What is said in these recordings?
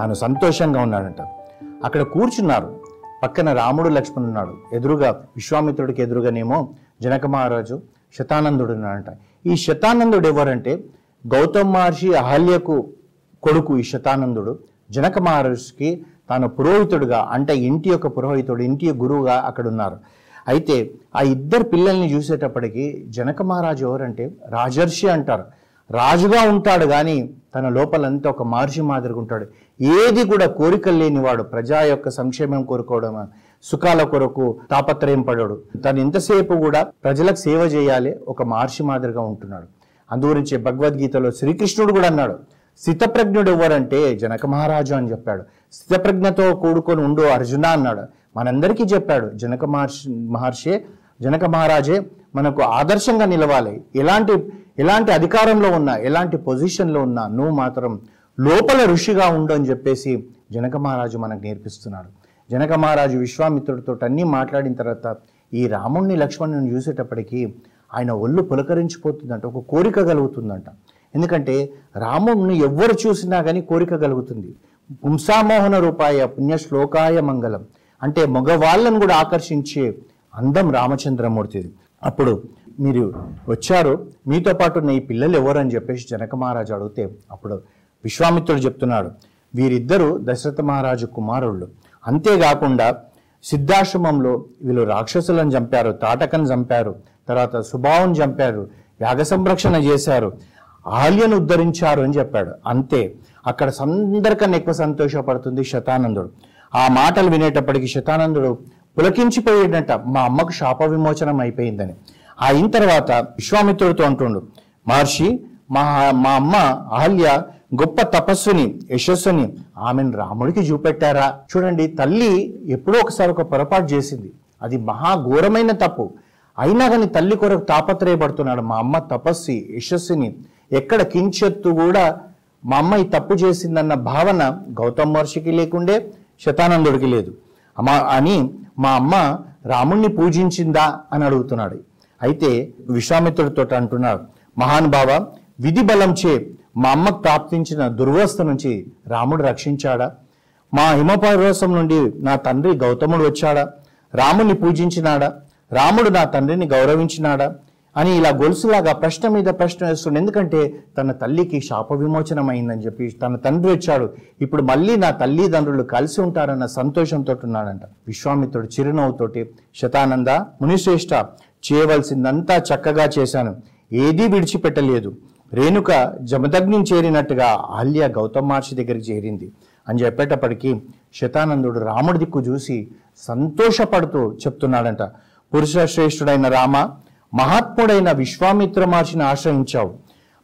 తాను సంతోషంగా ఉన్నాడంట. అక్కడ కూర్చున్నారు. పక్కన రాముడు లక్ష్మణుడు ఉన్నాడు. ఎదురుగా విశ్వామిత్రుడికి ఎదురుగానేమో జనక మహారాజు శతానందుడు ఉన్నాడంట. ఈ శతానందుడు ఎవరంటే గౌతమ్ మహర్షి అహల్యకు కొడుకు ఈ శతానందుడు. జనక మహర్షికి తాను పురోహితుడుగా అంటే ఇంటి యొక్క పురోహితుడు ఇంటి గురువుగా అక్కడ ఉన్నారు. అయితే ఆ ఇద్దరు పిల్లల్ని చూసేటప్పటికి జనక మహారాజు ఎవరంటే రాజర్షి అంటారు. రాజుగా ఉంటాడు కానీ తన లోపలంతా ఒక మహర్షి మాదిరిగా ఉంటాడు. ఏది కూడా కోరికలు లేనివాడు ప్రజా యొక్క సంక్షేమం కోరుకోవడం సుఖాల కొరకు తాపత్రయం పడడు. తను ఎంతసేపు కూడా ప్రజలకు సేవ చేయాలి ఒక మహర్షి మాదిరిగా ఉంటున్నాడు. అందుగురించి భగవద్గీతలో శ్రీకృష్ణుడు కూడా అన్నాడు స్థితప్రజ్ఞుడు ఎవరంటే జనక మహారాజు అని చెప్పాడు. స్థితప్రజ్ఞతో కూడుకొని ఉండు అర్జున అన్నాడు. మనందరికీ చెప్పాడు జనక మహర్షి మహర్షి జనక మహారాజే మనకు ఆదర్శంగా నిలవాలి. ఎలాంటి ఎలాంటి అధికారంలో ఉన్నా ఎలాంటి పొజిషన్లో ఉన్నా నువ్వు మాత్రం లోపల ఋషిగా ఉండు అని చెప్పేసి జనక మహారాజు మనకు నేర్పిస్తున్నాడు. జనక మహారాజు విశ్వామిత్రుడితో అన్నీ మాట్లాడిన తర్వాత ఈ రాముణ్ణి లక్ష్మణుని చూసేటప్పటికీ ఆయన ఒళ్ళు పులకరించిపోతుందంట ఒక కోరిక కలుగుతుందంట. ఎందుకంటే రాముణ్ణి ఎవ్వరు చూసినా కానీ కోరిక కలుగుతుంది. పుంసామోహన రూపాయ పుణ్య శ్లోకాయ మంగళం అంటే మగవాళ్ళను కూడా ఆకర్షించే అందం రామచంద్రమూర్తిది. అప్పుడు మీరు వచ్చారు మీతో పాటు ఉన్న ఈ పిల్లలు ఎవరు అని చెప్పేసి జనక మహారాజు అడిగితే అప్పుడు విశ్వామిత్రుడు చెప్తున్నాడు వీరిద్దరూ దశరథ మహారాజు కుమారుళ్ళు. అంతేకాకుండా సిద్ధాశ్రమంలో వీళ్ళు రాక్షసులను చంపారు తాటకను చంపారు తర్వాత సుభావం చంపారు యాగ సంరక్షణ చేశారు ఆల్యను ఉద్ధరించారు అని చెప్పాడు. అంతే అక్కడ అందరికన్నా ఎక్కువ సంతోషపడుతుంది శతానందుడు. ఆ మాటలు వినేటప్పటికి శతానందుడు పులకించిపోయేటంట మా అమ్మకు శాప విమోచనం అయిపోయిందని. అయిన తర్వాత విశ్వామిత్రుడితో అంటుండు మహర్షి మా మా అమ్మ అహల్య గొప్ప తపస్సుని యశస్సుని ఆమెను రాముడికి చూపెట్టారా? చూడండి తల్లి ఎప్పుడో ఒకసారి ఒక పొరపాటు చేసింది. అది మహా ఘోరమైన తప్పు. అయినా కానీ తల్లి కొరకు తాపత్రయపడుతున్నాడు మా అమ్మ తపస్సు యశస్సుని. ఎక్కడ కించెత్తు కూడా మా అమ్మ ఈ తప్పు చేసిందన్న భావన గౌతమ్ మహర్షికి లేకుండే శతానందుడికి లేదు. అమ్మా అని మా అమ్మ రాముణ్ణి పూజించిందా అని అడుగుతున్నాడు. అయితే విశ్వామిత్రుడితో అంటున్నాడు మహానుభావ విధి బలంచే మా అమ్మకు ప్రాప్తించిన దుర్వస్థ నుంచి రాముడు రక్షించాడా? మా హిమపర్వసం నుండి నా తండ్రి గౌతముడు వచ్చాడా? రాముని పూజించినాడా? రాముడు నా తండ్రిని గౌరవించినాడా? అని ఇలా గొలుసులాగా ప్రశ్న మీద ప్రశ్న వేస్తుండే. ఎందుకంటే తన తల్లికి శాప విమోచనం అయిందని చెప్పి తన తండ్రి వచ్చాడు. ఇప్పుడు మళ్ళీ నా తల్లిదండ్రులు కలిసి ఉంటారన్న సంతోషంతో ఉన్నాడంట విశ్వామిత్రుడు చిరునవ్వుతోటి శతానంద మునిశ్రేష్ఠ చేయవలసిందంతా చక్కగా చేశాను. ఏదీ విడిచిపెట్టలేదు. రేణుక జమదగ్ని చేరినట్టుగా ఆల్య గౌతమ్ మహర్షి దగ్గరికి చేరింది. అని చెప్పేటప్పటికీ శతానందుడు రాముడి దిక్కు చూసి సంతోషపడుతూ చెప్తున్నాడంట. పురుష శ్రేష్ఠుడైన రామ మహాత్ముడైన విశ్వామిత్ర మహర్షిని ఆశ్రయించావు.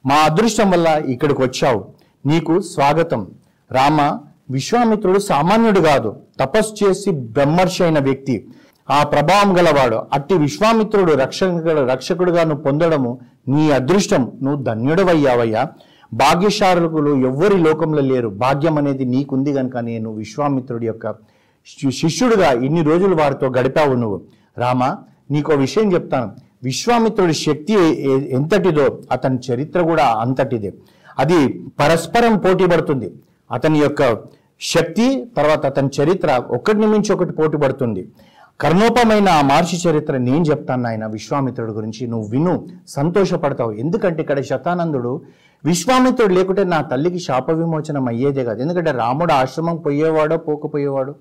మా అదృష్టం వల్ల ఇక్కడికి వచ్చావు. నీకు స్వాగతం. రామ విశ్వామిత్రుడు సామాన్యుడు కాదు. తపస్సు చేసి బ్రహ్మర్షి అయిన వ్యక్తి. ఆ ప్రభావం గలవాడు అట్టి విశ్వామిత్రుడు రక్షక రక్షకుడుగాను పొందడము నీ అదృష్టం. నువ్వు ధన్యుడవయ్యావయ్యా. భాగ్యశారుకులు ఎవ్వరి లోకంలో లేరు. భాగ్యం అనేది నీకుంది కనుక నేను విశ్వామిత్రుడి యొక్క శి- ఇన్ని రోజులు వారితో గడిపావు నువ్వు. రామ నీకో విషయం చెప్తాను. విశ్వామిత్రుడి శక్తి ఎంతటిదో అతని చరిత్ర కూడా అంతటిదే. అది పరస్పరం పోటీ పడుతుంది అతని యొక్క శక్తి తర్వాత అతని చరిత్ర ఒకటి మించి ఒకటి పోటీ పడుతుంది కర్ణోపమైన ఆ మహర్షి చరిత్ర నేను చెప్తాను ఆయన విశ్వామిత్రుడి గురించి. నువ్వు విను సంతోషపడతావు. ఎందుకంటే ఇక్కడ శతానందుడు విశ్వామిత్రుడు లేకుంటే నా తల్లికి శాప విమోచనం అయ్యేదే కాదు. ఎందుకంటే రాముడు ఆశ్రమం పోయేవాడో పోకపోయేవాడు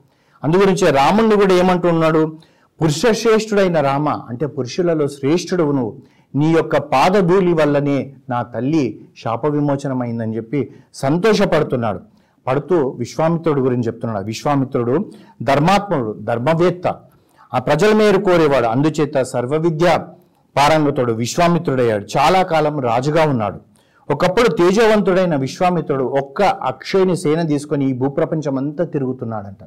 అందుగురించి రాముణ్ణి కూడా ఏమంటున్నాడు? పురుష శ్రేష్ఠుడైన రామ అంటే పురుషులలో శ్రేష్ఠుడు నువ్వు. నీ యొక్క పాదధూళి వల్లనే నా తల్లి శాప విమోచనమైందని చెప్పి సంతోషపడుతున్నాడు. పడుతూ విశ్వామిత్రుడు గురించి చెప్తున్నాడు. విశ్వామిత్రుడు ధర్మాత్ముడు ధర్మవేత్త. ఆ ప్రజల మేరు కోరేవాడు. అందుచేత సర్వ విద్య పారంగతుడు విశ్వామిత్రుడయ్యాడు. చాలా కాలం రాజుగా ఉన్నాడు. ఒకప్పుడు తేజవంతుడైన విశ్వామిత్రుడు ఒక్క అక్షయుని సేన తీసుకొని ఈ భూప్రపంచం అంతా తిరుగుతున్నాడంట.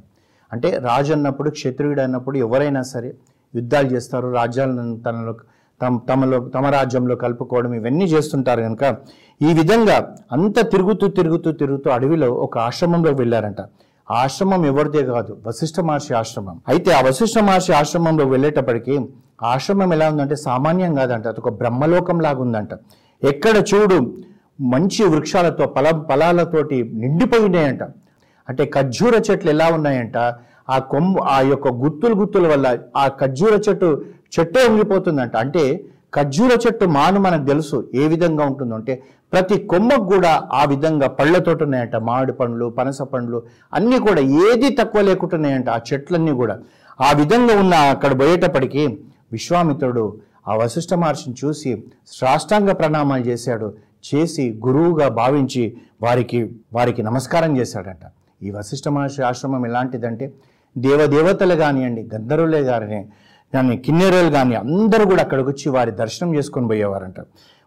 అంటే రాజు అన్నప్పుడు క్షత్రియుడు అన్నప్పుడు ఎవరైనా సరే యుద్ధాలు చేస్తారు. రాజ్యాలను తనలో తమ తమలో తమ రాజ్యంలో కలుపుకోవడం ఇవన్నీ చేస్తుంటారు కనుక ఈ విధంగా అంత తిరుగుతూ తిరుగుతూ తిరుగుతూ అడవిలో ఒక ఆశ్రమంలోకి వెళ్ళారంట. ఆశ్రమం ఎవరిదే కాదు వశిష్ఠ మహర్షి ఆశ్రమం. అయితే ఆ వశిష్ఠ మహర్షి ఆశ్రమంలో వెళ్ళేటప్పటికి ఆశ్రమం ఎలా ఉందంటే సామాన్యం కాదంట అది ఒక బ్రహ్మలోకం లాగా ఉందంట. ఎక్కడ చూడు మంచి వృక్షాలతో ఫల ఫలాలతోటి నిండిపోయినాయంట అంటే ఖర్జూర చెట్లు ఎలా ఉన్నాయంట ఆ కొమ్ము ఆ యొక్క గుత్తులు గుత్తుల వల్ల ఆ ఖర్జూర చెట్టు చెట్టే ఉండిపోతుందంట. అంటే ఖర్జూర చెట్టు మాను మనకు తెలుసు ఏ విధంగా ఉంటుందో. అంటే ప్రతి కొమ్మకు కూడా ఆ విధంగా పళ్ళతోటి ఉన్నాయంట మామిడి పండ్లు పనస పండ్లు అన్నీ కూడా ఏది తక్కువ లేకుంటున్నాయంట ఆ చెట్లన్నీ కూడా. ఆ విధంగా ఉన్న అక్కడ పోయేటప్పటికీ విశ్వామిత్రుడు ఆ వశిష్ఠ మహర్షిని చూసి సాష్టాంగ ప్రణామాలు చేశాడు చేసి గురువుగా భావించి వారికి వారికి నమస్కారం చేశాడట. ఈ వశిష్ఠ మహర్షి ఆశ్రమం ఎలాంటిదంటే దేవదేవతలు కానివ్వండి గంధర్వులే కానీ కానీ కిన్నెరలు కానీ అందరూ కూడా అక్కడికి వచ్చి వారి దర్శనం చేసుకొని పోయేవారంట.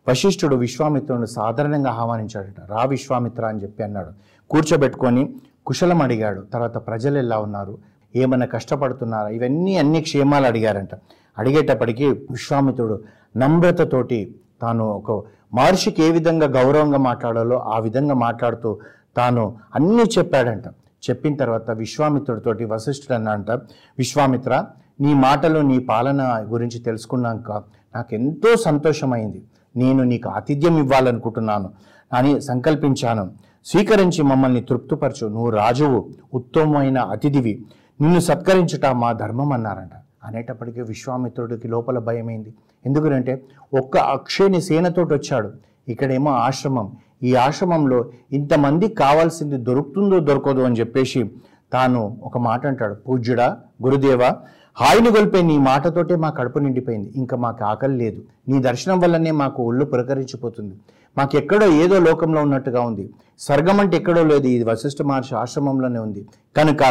వశిష్ఠుడు విశ్వామిత్రుడు సాధారణంగా ఆహ్వానించాడట. రా విశ్వామిత్ర అని చెప్పి అన్నాడు. కూర్చోబెట్టుకొని కుశలం అడిగాడు. తర్వాత ప్రజలు ఎలా ఉన్నారు? ఏమైనా కష్టపడుతున్నారా? ఇవన్నీ అన్ని క్షేమాలు అడిగారంట. అడిగేటప్పటికీ విశ్వామిత్రుడు నమ్రతతోటి తాను ఒక మహర్షికి ఏ విధంగా గౌరవంగా మాట్లాడాలో ఆ విధంగా మాట్లాడుతూ తాను అన్నీ చెప్పాడంట. చెప్పిన తర్వాత విశ్వామిత్రుడితోటి వశిష్ఠుడు అన్నంట విశ్వామిత్ర నీ మాటలు నీ పాలన గురించి తెలుసుకున్నాక నాకు ఎంతో సంతోషమైంది. నేను నీకు ఆతిథ్యం ఇవ్వాలనుకుంటున్నాను. అని సంకల్పించాను. స్వీకరించి మమ్మల్ని తృప్తిపరచు. నువ్వు రాజువు ఉత్తమమైన అతిథివి. నిన్ను సత్కరించుట మా ధర్మం అన్నారంట. అనేటప్పటికీ విశ్వామిత్రుడికి లోపల భయమైంది. ఎందుకంటే ఒక్క అక్షయని సేనతోటి వచ్చాడు. ఇక్కడేమో ఆశ్రమం. ఈ ఆశ్రమంలో ఇంతమంది కావాల్సింది దొరుకుతుందో దొరకదో అని చెప్పేసి తాను ఒక మాట అంటాడు. పూజ్యుడా గురుదేవ హాయిని గొల్పే నీ మాటతోటే మా కడుపు నిండిపోయింది. ఇంకా మాకు ఆకలి లేదు. నీ దర్శనం వల్లనే మాకు ఒళ్ళు పురకరించిపోతుంది. మాకు ఎక్కడో ఏదో లోకంలో ఉన్నట్టుగా ఉంది. స్వర్గం అంటే ఎక్కడో లేదు. ఇది వశిష్ఠ మహర్షి ఆశ్రమంలోనే ఉంది. కనుక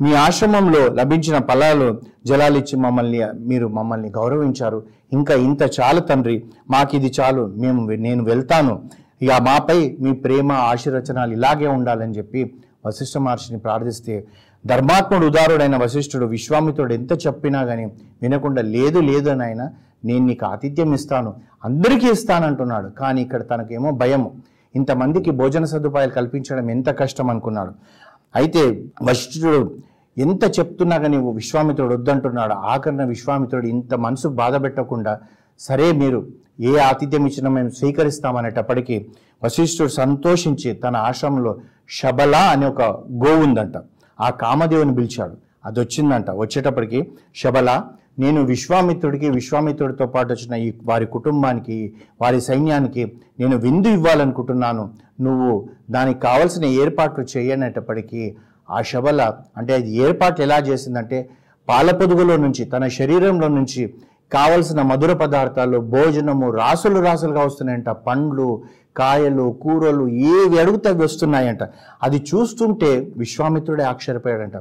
మీ ఆశ్రమంలో లభించిన ఫలాలు జలాలిచ్చి మమ్మల్ని మీరు మమ్మల్ని గౌరవించారు. ఇంకా ఇంత చాలు తండ్రి. మాకు ఇది చాలు. మేము నేను వెళ్తాను. ఇక మాపై మీ ప్రేమ ఆశీర్వచనాలు ఇలాగే ఉండాలని చెప్పి వశిష్ఠ మహర్షిని ప్రార్థిస్తే ధర్మాత్ముడు ఉదారుడైన వశిష్ఠుడు విశ్వామిత్రుడు ఎంత చెప్పినా కానీ వినకుండా లేదు లేదు అని ఆయన నేను నీకు ఆతిథ్యం ఇస్తాను అందరికీ ఇస్తానంటున్నాడు కానీ ఇక్కడ తనకేమో భయము. ఇంతమందికి భోజన సదుపాయాలు కల్పించడం ఎంత కష్టం అనుకున్నాడు. అయితే వశిష్ఠుడు ఎంత చెప్తున్నా కానీ విశ్వామిత్రుడు వద్దంటున్నాడు. ఆఖరణ విశ్వామిత్రుడు ఇంత మనసు బాధ పెట్టకుండా సరే మీరు ఏ ఆతిథ్యం ఇచ్చినా మేము స్వీకరిస్తామనేటప్పటికీ వశిష్ఠుడు సంతోషించి తన ఆశ్రమంలో శబల అనే ఒక గోవు ఉందంట. ఆ కామదేవుని పిలిచాడు. అది వచ్చిందంట వచ్చేటప్పటికి శబల నేను విశ్వామిత్రుడికి విశ్వామిత్రుడితో పాటు వచ్చిన ఈ వారి కుటుంబానికి వారి సైన్యానికి నేను విందు ఇవ్వాలనుకుంటున్నాను. నువ్వు దానికి కావలసిన ఏర్పాట్లు చేయనేటప్పటికీ ఆ శబల అంటే అది ఏర్పాట్లు ఎలా చేసిందంటే పాల పొదుగులో నుంచి తన శరీరంలో నుంచి కావలసిన మధుర పదార్థాలు భోజనము రాసులు రాసులుగా వస్తున్నాయంట. పండ్లు కాయలు కూరలు ఏవి అడుగుతా వస్తున్నాయంట. అది చూస్తుంటే విశ్వామిత్రుడే ఆశ్చర్యపోయాడంట.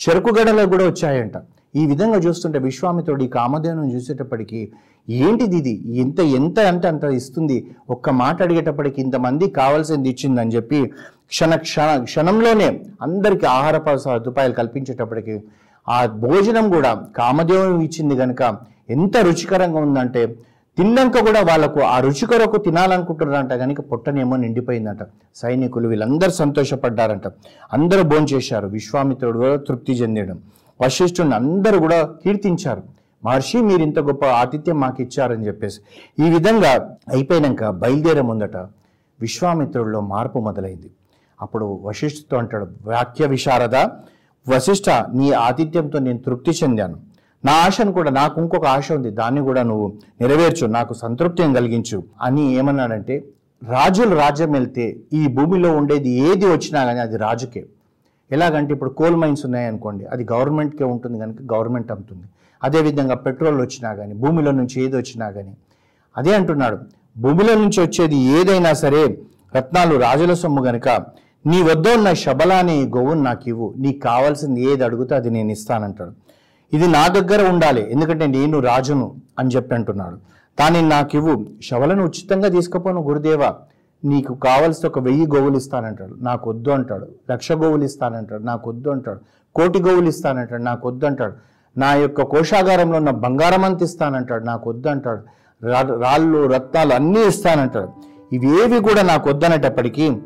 చెరుకు గడలు కూడా వచ్చాయంట. ఈ విధంగా చూస్తుంటే విశ్వామిత్రుడు ఈ కామధేను చూసేటప్పటికి ఏంటిది ఇది? ఎంత ఎంత అంటే అంత ఇస్తుంది. ఒక్క మాట అడిగేటప్పటికి ఇంతమంది కావాల్సింది ఇచ్చిందని చెప్పి క్షణ క్షణ క్షణంలోనే అందరికీ ఆహార సదుపాయాలు కల్పించేటప్పటికి ఆ భోజనం కూడా కామదేవుని ఇచ్చింది కనుక ఎంత రుచికరంగా ఉందంటే తిన్నాక కూడా వాళ్ళకు ఆ రుచి కొరకు తినాలనుకుంటున్నారంట కనుక పొట్టనేమో నిండిపోయిందంట. సైనికులు వీళ్ళందరూ సంతోషపడ్డారంట. అందరూ భోంచేశారు. విశ్వామిత్రుడు కూడా తృప్తి చెందడం. వశిష్ఠుని అందరూ కూడా కీర్తించారు. మహర్షి మీరు ఇంత గొప్ప ఆతిథ్యం మాకు ఇచ్చారని చెప్పేసి. ఈ విధంగా అయిపోయినాక బయలుదేరే ముందట విశ్వామిత్రుడిలో మార్పు మొదలైంది. అప్పుడు వశిష్ఠతో అంటాడు వాక్య విశారద వశిష్ఠ నీ ఆతిథ్యంతో నేను తృప్తి చెందాను. నా ఆశను కూడా నాకు ఇంకొక ఆశ ఉంది దాన్ని కూడా నువ్వు నెరవేర్చు నాకు సంతృప్తిని కలిగించు అని ఏమన్నాడంటే రాజులు రాజ్యం వెళ్తే ఈ భూమిలో ఉండేది ఏది వచ్చినా కానీ అది రాజుకే. ఎలాగంటే ఇప్పుడు కోల్ మైన్స్ ఉన్నాయనుకోండి అది గవర్నమెంట్కే ఉంటుంది కనుక గవర్నమెంట్ అమ్ముతుంది. అదేవిధంగా పెట్రోల్ వచ్చినా కానీ భూమిలో నుంచి ఏది వచ్చినా కానీ అదే అంటున్నాడు భూమిలో నుంచి వచ్చేది ఏదైనా సరే రత్నాలు రాజుల సొమ్ము గనుక నీ వద్ద ఉన్న శబలా అనే ఈ గోవును నాకు ఇవ్వు నీకు కావాల్సింది ఏది అడుగుతా అది నేను ఇస్తానంటాడు. ఇది నా దగ్గర ఉండాలి. ఎందుకంటే నేను రాజును అని చెప్పి అంటున్నాడు. దాన్ని నాకివ్వు. శవలను ఉచితంగా తీసుకుపోను గురుదేవ. నీకు కావలసిన ఒక వెయ్యి గోవులు ఇస్తానంటాడు. నాకు వద్దు అంటాడు. లక్ష గోవులు ఇస్తానంటాడు. నాకు వద్దు అంటాడు. కోటి గోవులు ఇస్తానంటాడు. నాకు వద్దు అంటాడు. నా యొక్క కోశాగారంలో ఉన్న బంగారం అంత ఇస్తానంటాడు. నాకు వద్దు అంటాడు. రా- రాళ్ళు రత్నాలు అన్నీ ఇస్తానంటాడు. ఇవేవి కూడా నాకు వద్దనేటప్పటికీ